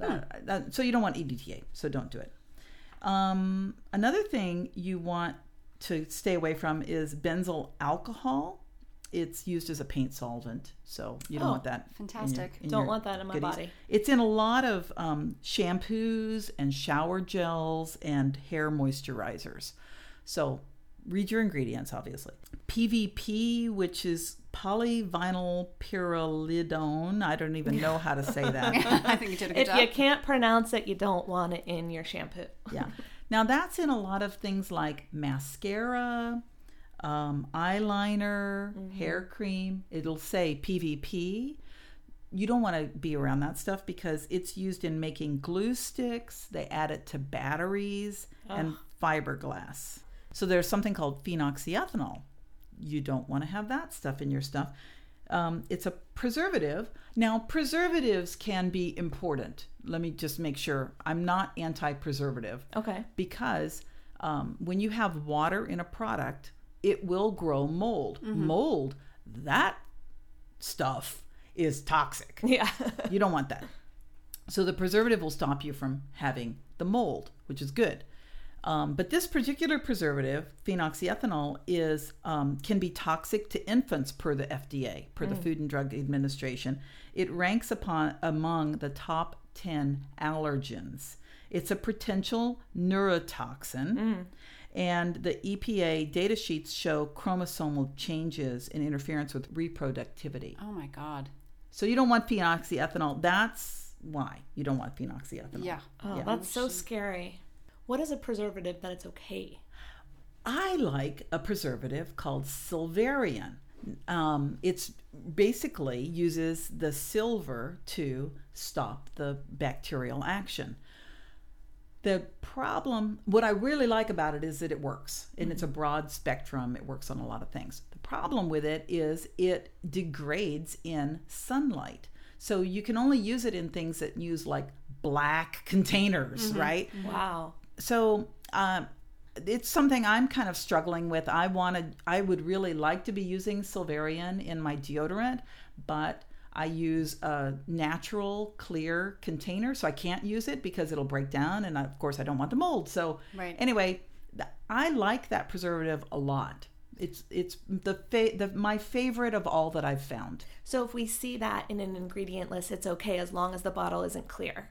uh, that, so you don't want EDTA. So don't do it. Um, another thing you want to stay away from is benzyl alcohol. It's used as a paint solvent, so you don't Oh, want that. in your- fantastic. in Don't want that in my goodies. body. It's in a lot of um, shampoos and shower gels and hair moisturizers. So read your ingredients, obviously. PVP, which is polyvinyl pyrrolidone. I don't even know how to say that. I think you did a good If job. you can't pronounce it, you don't want it in your shampoo. yeah. Now that's in a lot of things like mascara, um, eyeliner, hair cream. It'll say PVP. You don't want to be around that stuff because it's used in making glue sticks. They add it to batteries and fiberglass. So there's something called phenoxyethanol. You don't want to have that stuff in your stuff. Um, it's a preservative. Now, preservatives can be important. Let me just make sure I'm not anti preservative Okay. because um, when you have water in a product, it will grow mold. Mold, that stuff is toxic. Yeah. You don't want that. So the preservative will stop you from having the mold, which is good. Um, but this particular preservative, phenoxyethanol, is um, can be toxic to infants per the FDA, per the Food and Drug Administration. It ranks upon among the top ten allergens. It's a potential neurotoxin, and the EPA data sheets show chromosomal changes and interference with reproductivity. oh my god. So you don't want phenoxyethanol. That's why you don't want phenoxyethanol. Yeah. Oh, Yeah. that's so scary. What is a preservative that it's okay? I like a preservative called Silverian. Um, it's basically uses the silver to stop the bacterial action. The problem, what I really like about it is that it works and it's a broad spectrum. It works on a lot of things. The problem with it is it degrades in sunlight. So you can only use it in things that use like black containers, right? Wow. So um, it's something I'm kind of struggling with. I wanted, I would really like to be using Silverian in my deodorant, but I use a natural clear container, so I can't use it because it'll break down, and of course I don't want the mold. So Right. anyway, I like that preservative a lot. It's it's the fa- the my favorite of all that I've found. So if we see that in an ingredient list, it's okay as long as the bottle isn't clear.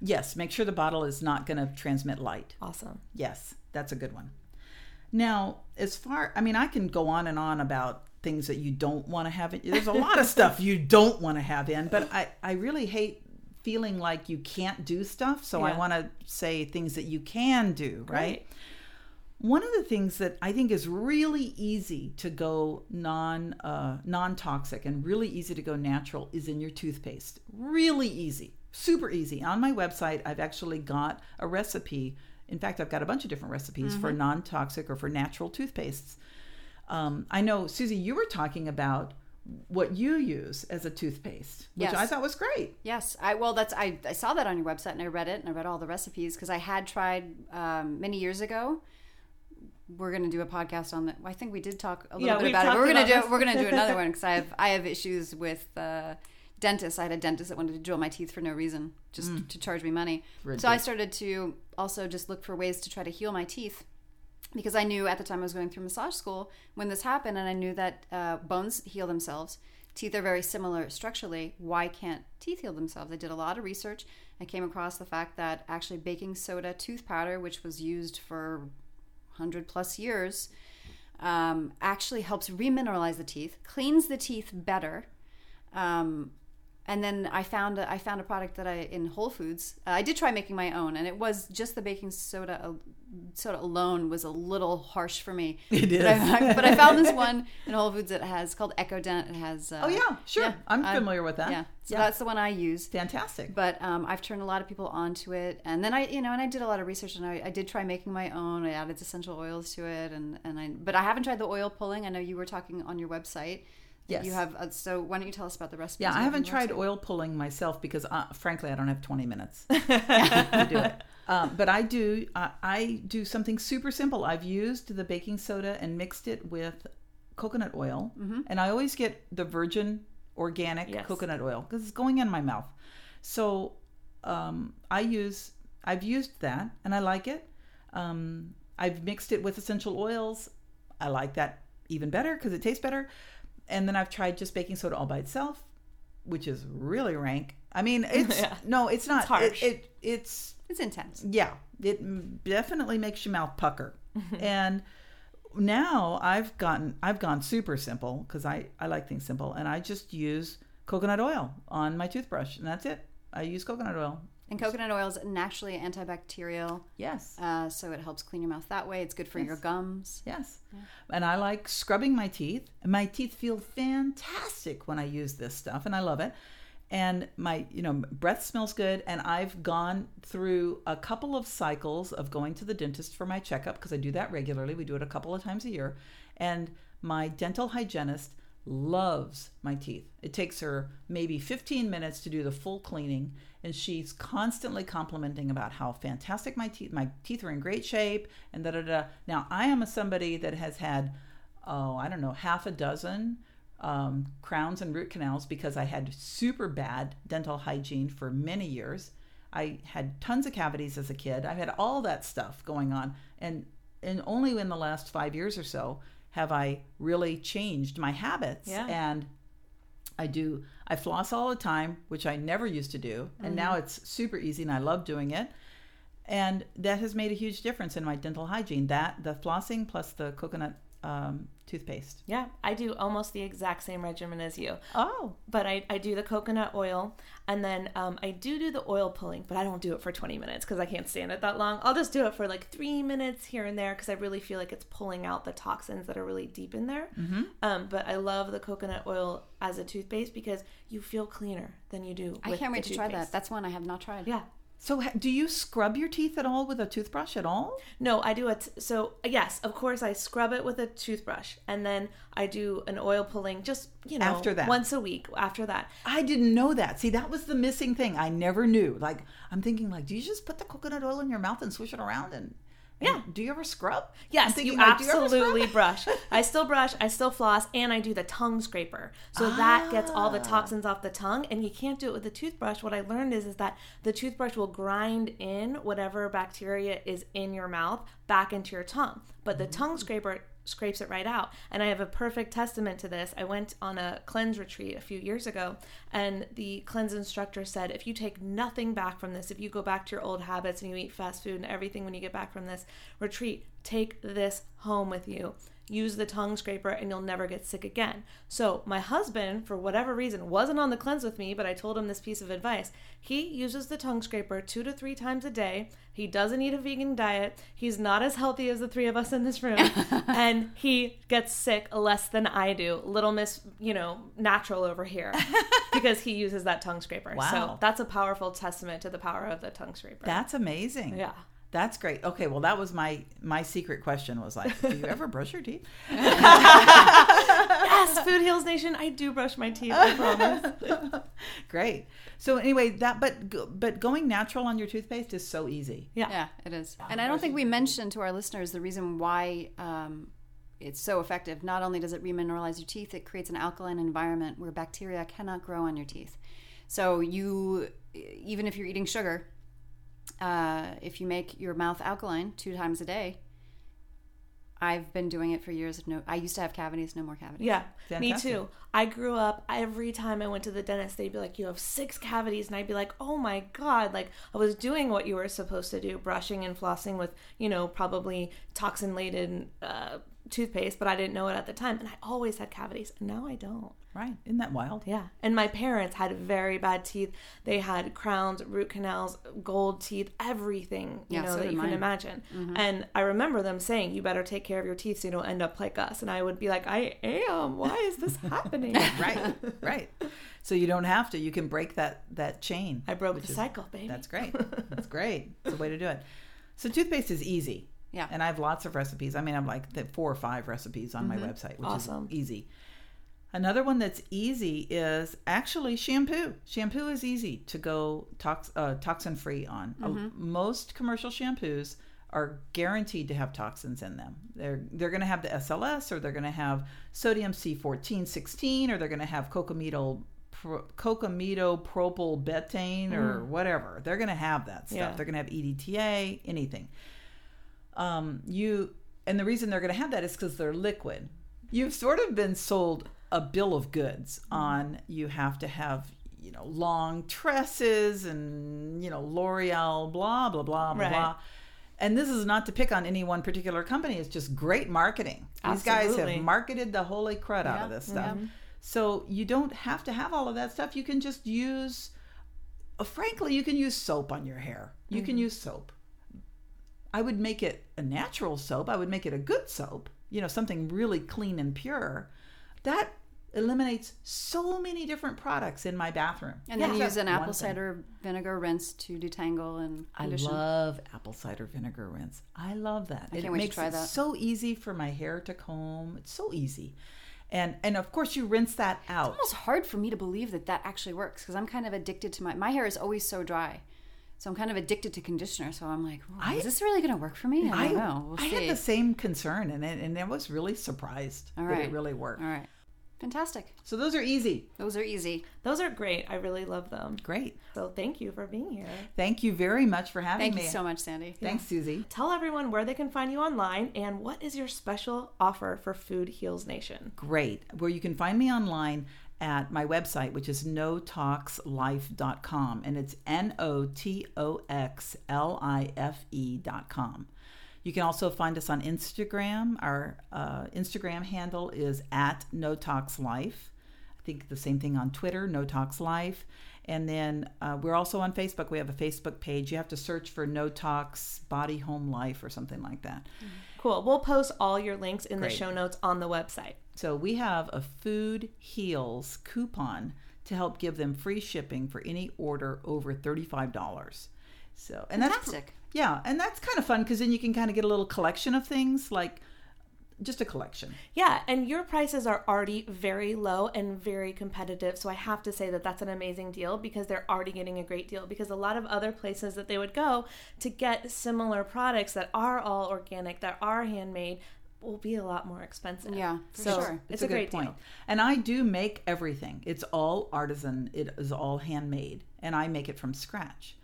Yes, make sure the bottle is not going to transmit light. Awesome. Yes, that's a good one. Now, as far, I mean, I can go on and on about things that you don't want to have. In, there's a lot of stuff you don't want to have in, but I, I really hate feeling like you can't do stuff. So I want to say things that you can do, right? Right. One of the things that I think is really easy to go non uh, non toxic and really easy to go natural is in your toothpaste. Really easy, super easy. On my website, I've actually got a recipe. In fact, I've got a bunch of different recipes for non toxic or for natural toothpastes. Um, I know, Susie, you were talking about what you use as a toothpaste, which Yes. I thought was great. Yes, I well, that's I, I saw that on your website and I read it and I read all the recipes because I had tried um, many years ago. We're gonna do a podcast on that. I think we did talk a little Yeah, bit about it. We're gonna do this. we're gonna do another one because I have I have issues with uh, dentists. I had a dentist that wanted to drill my teeth for no reason, just Mm. to charge me money. So I started to also just look for ways to try to heal my teeth because I knew at the time I was going through massage school when this happened, and I knew that uh, bones heal themselves. Teeth are very similar structurally. Why can't teeth heal themselves? I did a lot of research. I came across the fact that actually baking soda tooth powder, which was used for 100 plus years, um, actually helps remineralize the teeth, cleans the teeth better. Um, and then I found a, I found a product that I in Whole Foods. Uh, I did try making my own, and it was just the baking soda uh, soda alone was a little harsh for me. It But I, but I found this one in Whole Foods that has called Eco-Dent. It has. Uh, Oh, yeah, sure. I'm I- familiar with that. Yeah, so Yeah. that's the one I use. Fantastic. But um, I've turned a lot of people onto it, and then I, you know, and I did a lot of research, and I, I did try making my own. I added essential oils to it, and and I, but I haven't tried the oil pulling. I know you were talking on your website. Yes. You have. Uh, so why don't you tell us about the recipe? Yeah, I haven't tried oil pulling myself because, uh, frankly, I don't have 20 minutes to do it. Um, but I do. Uh, I do something super simple. I've used the baking soda and mixed it with coconut oil, and I always get the virgin organic Yes. coconut oil because it's going in my mouth. So um, I use. I've used that, and I like it. Um, I've mixed it with essential oils. I like that even better because it tastes better. And then I've tried just baking soda all by itself, which is really rank. I mean, it's Yeah. no, it's not. It's harsh. It, it it's It's intense. yeah, it definitely makes your mouth pucker. and now I've gotten I've gone super simple because I I like things simple, and I just use coconut oil on my toothbrush, and that's it. I use coconut oil. And coconut oil is naturally antibacterial. Yes. Uh, so it helps clean your mouth that way. It's good for your gums. Yes. And I like scrubbing my teeth. My teeth feel fantastic when I use this stuff and I love it. And my, you know, breath smells good and I've gone through a couple of cycles of going to the dentist for my checkup because I do that regularly. We do it a couple of times a year. And my dental hygienist loves my teeth. It takes her maybe 15 minutes to do the full cleaning and she's constantly complimenting about how fantastic my teeth my teeth are in great shape and da da da. Now, I am a somebody that has had oh, I don't know, half a dozen um, crowns and root canals because I had super bad dental hygiene for many years. I had tons of cavities as a kid. I've had all that stuff going on and and only in the last 5 years or so have I really changed my habits Yeah. and I do I floss all the time, which I never used to do, and now mm-hmm. it's super easy and I love doing it. And that has made a huge difference in my dental hygiene. That the flossing plus the coconut um, toothpaste. Yeah, I do almost the exact same regimen as you. Oh, But I, I do the coconut oil and then um, I do do the oil pulling, but I don't do it for 20 minutes because I can't stand it that long. I'll just do it for like three minutes here and there because I really feel like it's pulling out the toxins that are really deep in there. Mm-hmm. Um, but I love the coconut oil as a toothpaste because you feel cleaner than you do. I can't wait the to try that. That's one I have not tried. yeah. So do you scrub your teeth at all with a toothbrush at all? No, I do it. So yes, of course, I scrub it with a toothbrush, and then I do an oil pulling, just you know, After that. once a week. After that, I didn't know that. See, that was the missing thing. I never knew. Like, I'm thinking, like, do you just put the coconut oil in your mouth and swish it around and? Yeah. Do you ever scrub? Yes, you like, absolutely scrub? brush. I still brush, I still floss, and I do the tongue scraper. So that gets all Ah. the toxins off the tongue, and you can't do it with the toothbrush. What I learned is is that the toothbrush will grind in whatever bacteria is in your mouth back into your tongue, but the tongue scraper scrapes it right out. And I have a perfect testament to this. I went on a cleanse retreat a few years ago, and the cleanse instructor said, if you take nothing back from this, if you go back to your old habits and you eat fast food and everything when you get back from this retreat, take this home with you. Use the tongue scraper and you'll never get sick again. So, my husband, for whatever reason, wasn't on the cleanse with me, but I told him this piece of advice. He uses the tongue scraper two to three times a day. He doesn't eat a vegan diet. He's not as healthy as the three of us in this room. and he gets sick less than I do. Little Miss, you know, natural over here because he uses that tongue scraper. Wow. So, that's a powerful testament to the power of the tongue scraper. That's amazing. Yeah. That's great. Okay, well, that was my my secret question. Was like, do you ever brush your teeth? yes, Food Heals Nation, I do brush my teeth, I promise. Great. So anyway, that but but going natural on your toothpaste is so easy. Yeah. Yeah, it is. And I don't think we mentioned to our listeners the reason why um, it's so effective. Not only does it remineralize your teeth, it creates an alkaline environment where bacteria cannot grow on your teeth. So you, even if you're eating sugar, uh, if you make your mouth alkaline two times a day, I've been doing it for years. No, I used to have cavities. No more cavities. Yeah, me too. I grew up every time I went to the dentist, they'd be like, "You have six cavities," and I'd be like, "Oh my god!" Like I was doing what you were supposed to do, brushing and flossing with, you know, probably toxin laden uh, toothpaste, but I didn't know it at the time, and I always had cavities, and now I don't. Right? Isn't that wild? Yeah, and my parents had very bad teeth. They had crowns, root canals, gold teeth, everything you Yeah, know so that you can mine. imagine. Mm-hmm. And I remember them saying, "You better take care of your teeth so you don't end up like us." And I would be like, "I am. Why is this happening?" Right. right. So you don't have to. You can break that that chain. I broke the is- cycle, baby. That's great. That's great. It's a way to do it. So toothpaste is easy. Yeah. And I have lots of recipes. I mean, I have like the four or five recipes on Mm-hmm. my website, which Awesome. is easy. Another one that's easy is actually shampoo. Shampoo is easy to go tox, uh, toxin free on. Uh, Mm-hmm. most commercial shampoos are guaranteed to have toxins in them. They're they're going to have the SLS or they're going to have sodium C14, 16 or they're going to have cocamidol pro, cocamidopropyl betaine or whatever. They're going to have that stuff. Yeah. They're going to have EDTA, anything um, you and the reason they're going to have that is because they're liquid. You've sort of been sold a bill of goods on you have to have you know long tresses and you know L'Oreal blah blah blah blah Right. blah. and this is not to pick on any one particular company, it's just great marketing. These guys have marketed the holy crud out of this stuff. So you don't have to have all of that stuff. You can just use, frankly, you can use soap on your hair. You can use soap. I would make it a natural soap. I would make it a good soap, you know, something really clean and pure. That eliminates so many different products in my bathroom. And then Yeah. use an apple cider vinegar rinse to detangle and condition. I love apple cider vinegar rinse. I love that. I it can't wait to makes try it that. so easy for my hair to comb. It's so easy. And and of course you rinse that out. It's almost hard for me to believe that that actually works because I'm kind of addicted to my my hair is always so dry, so I'm kind of addicted to conditioner. So I'm like, "Oh, I- is this really going to work for me? I don't know. We'll I see. had the same concern and it, and I was really surprised All that it really worked. All right, fantastic. So those are easy. Those are easy. Those are great. I really love them. Great. So thank you for being here. Thank you very much for having Thank me. you so much, Sandy. Thanks, Susie. Tell everyone where they can find you online and what is your special offer for Food Heals Nation. Great. Where you can find me online at my website, which is notoxlife.com. And it's N O T O X L I F E.com. You can also find us on Instagram. Our uh, Instagram handle is at notoxlife. I think the same thing on Twitter, notoxlife. And then uh, we're also on Facebook. We have a Facebook page. You have to search for No Tox Body Home Life or something like that. Cool. We'll post all your links in the show notes on the website. So we have a Food Heals coupon to help give them free shipping for any order over thirty-five dollars. So and that's yeah, and that's kind of fun because then you can kind of get a little collection of things like just a collection. Yeah, and your prices are already very low and very competitive. So I have to say that that's an amazing deal because they're already getting a great deal. Because a lot of other places that they would go to get similar products that are all organic, that are handmade, will be a lot more expensive. Yeah, for so sure. It's, a, great deal. And I do make everything. It's all artisan. It is all handmade, and I make it from scratch.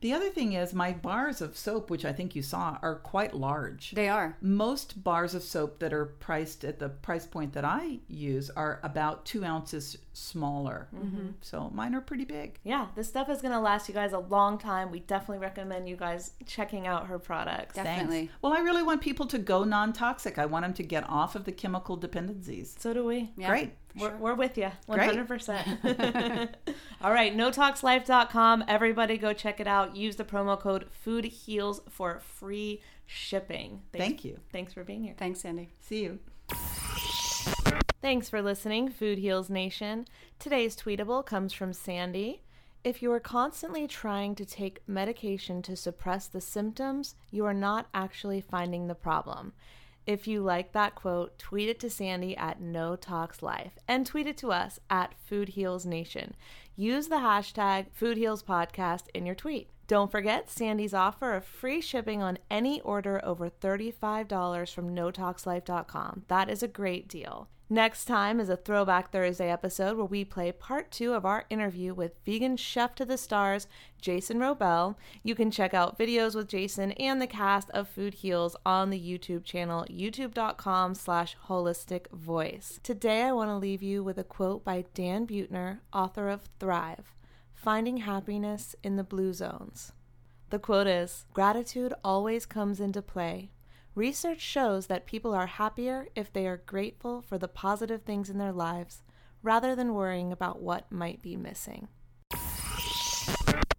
The other thing is my bars of soap, which I think you saw, are quite large. They are. most bars of soap that are priced at the price point that I use are about two ounces smaller. Mm-hmm. So mine are pretty big. Yeah, this stuff is going to last you guys a long time. We definitely recommend you guys checking out her products. Definitely. Thanks. Well, I really want people to go non toxic. I want them to get off of the chemical dependencies. So do we. Yeah. Great. We're, we're with you Great. 100%. All right, notoxlife.com. Everybody go check it out. Use the promo code Food Heals for free shipping. Thanks, Thank you. Thanks for being here. Thanks, Sandy. See you. Thanks for listening, Food Heals Nation. Today's tweetable comes from Sandy. If you are constantly trying to take medication to suppress the symptoms, you are not actually finding the problem. If you like that quote, tweet it to Sandy at No Tox Life and tweet it to us at Food Heals Nation. Use the hashtag Food Heals Podcast in your tweet. Don't forget Sandy's offer of free shipping on any order over $35 from NoToxLife.com. That is a great deal. Next time is a Throwback Thursday episode where we play part two of our interview with vegan chef to the stars, Jason Wrobel. You can check out videos with Jason and the cast of Food Heals on the YouTube channel, youtube.com slash holistic voice. Today I want to leave you with a quote by Dan Buettner, author of Thrive, Finding Happiness in the Blue Zones. The quote is Gratitude always comes into play. Research shows that people are happier if they are grateful for the positive things in their lives rather than worrying about what might be missing.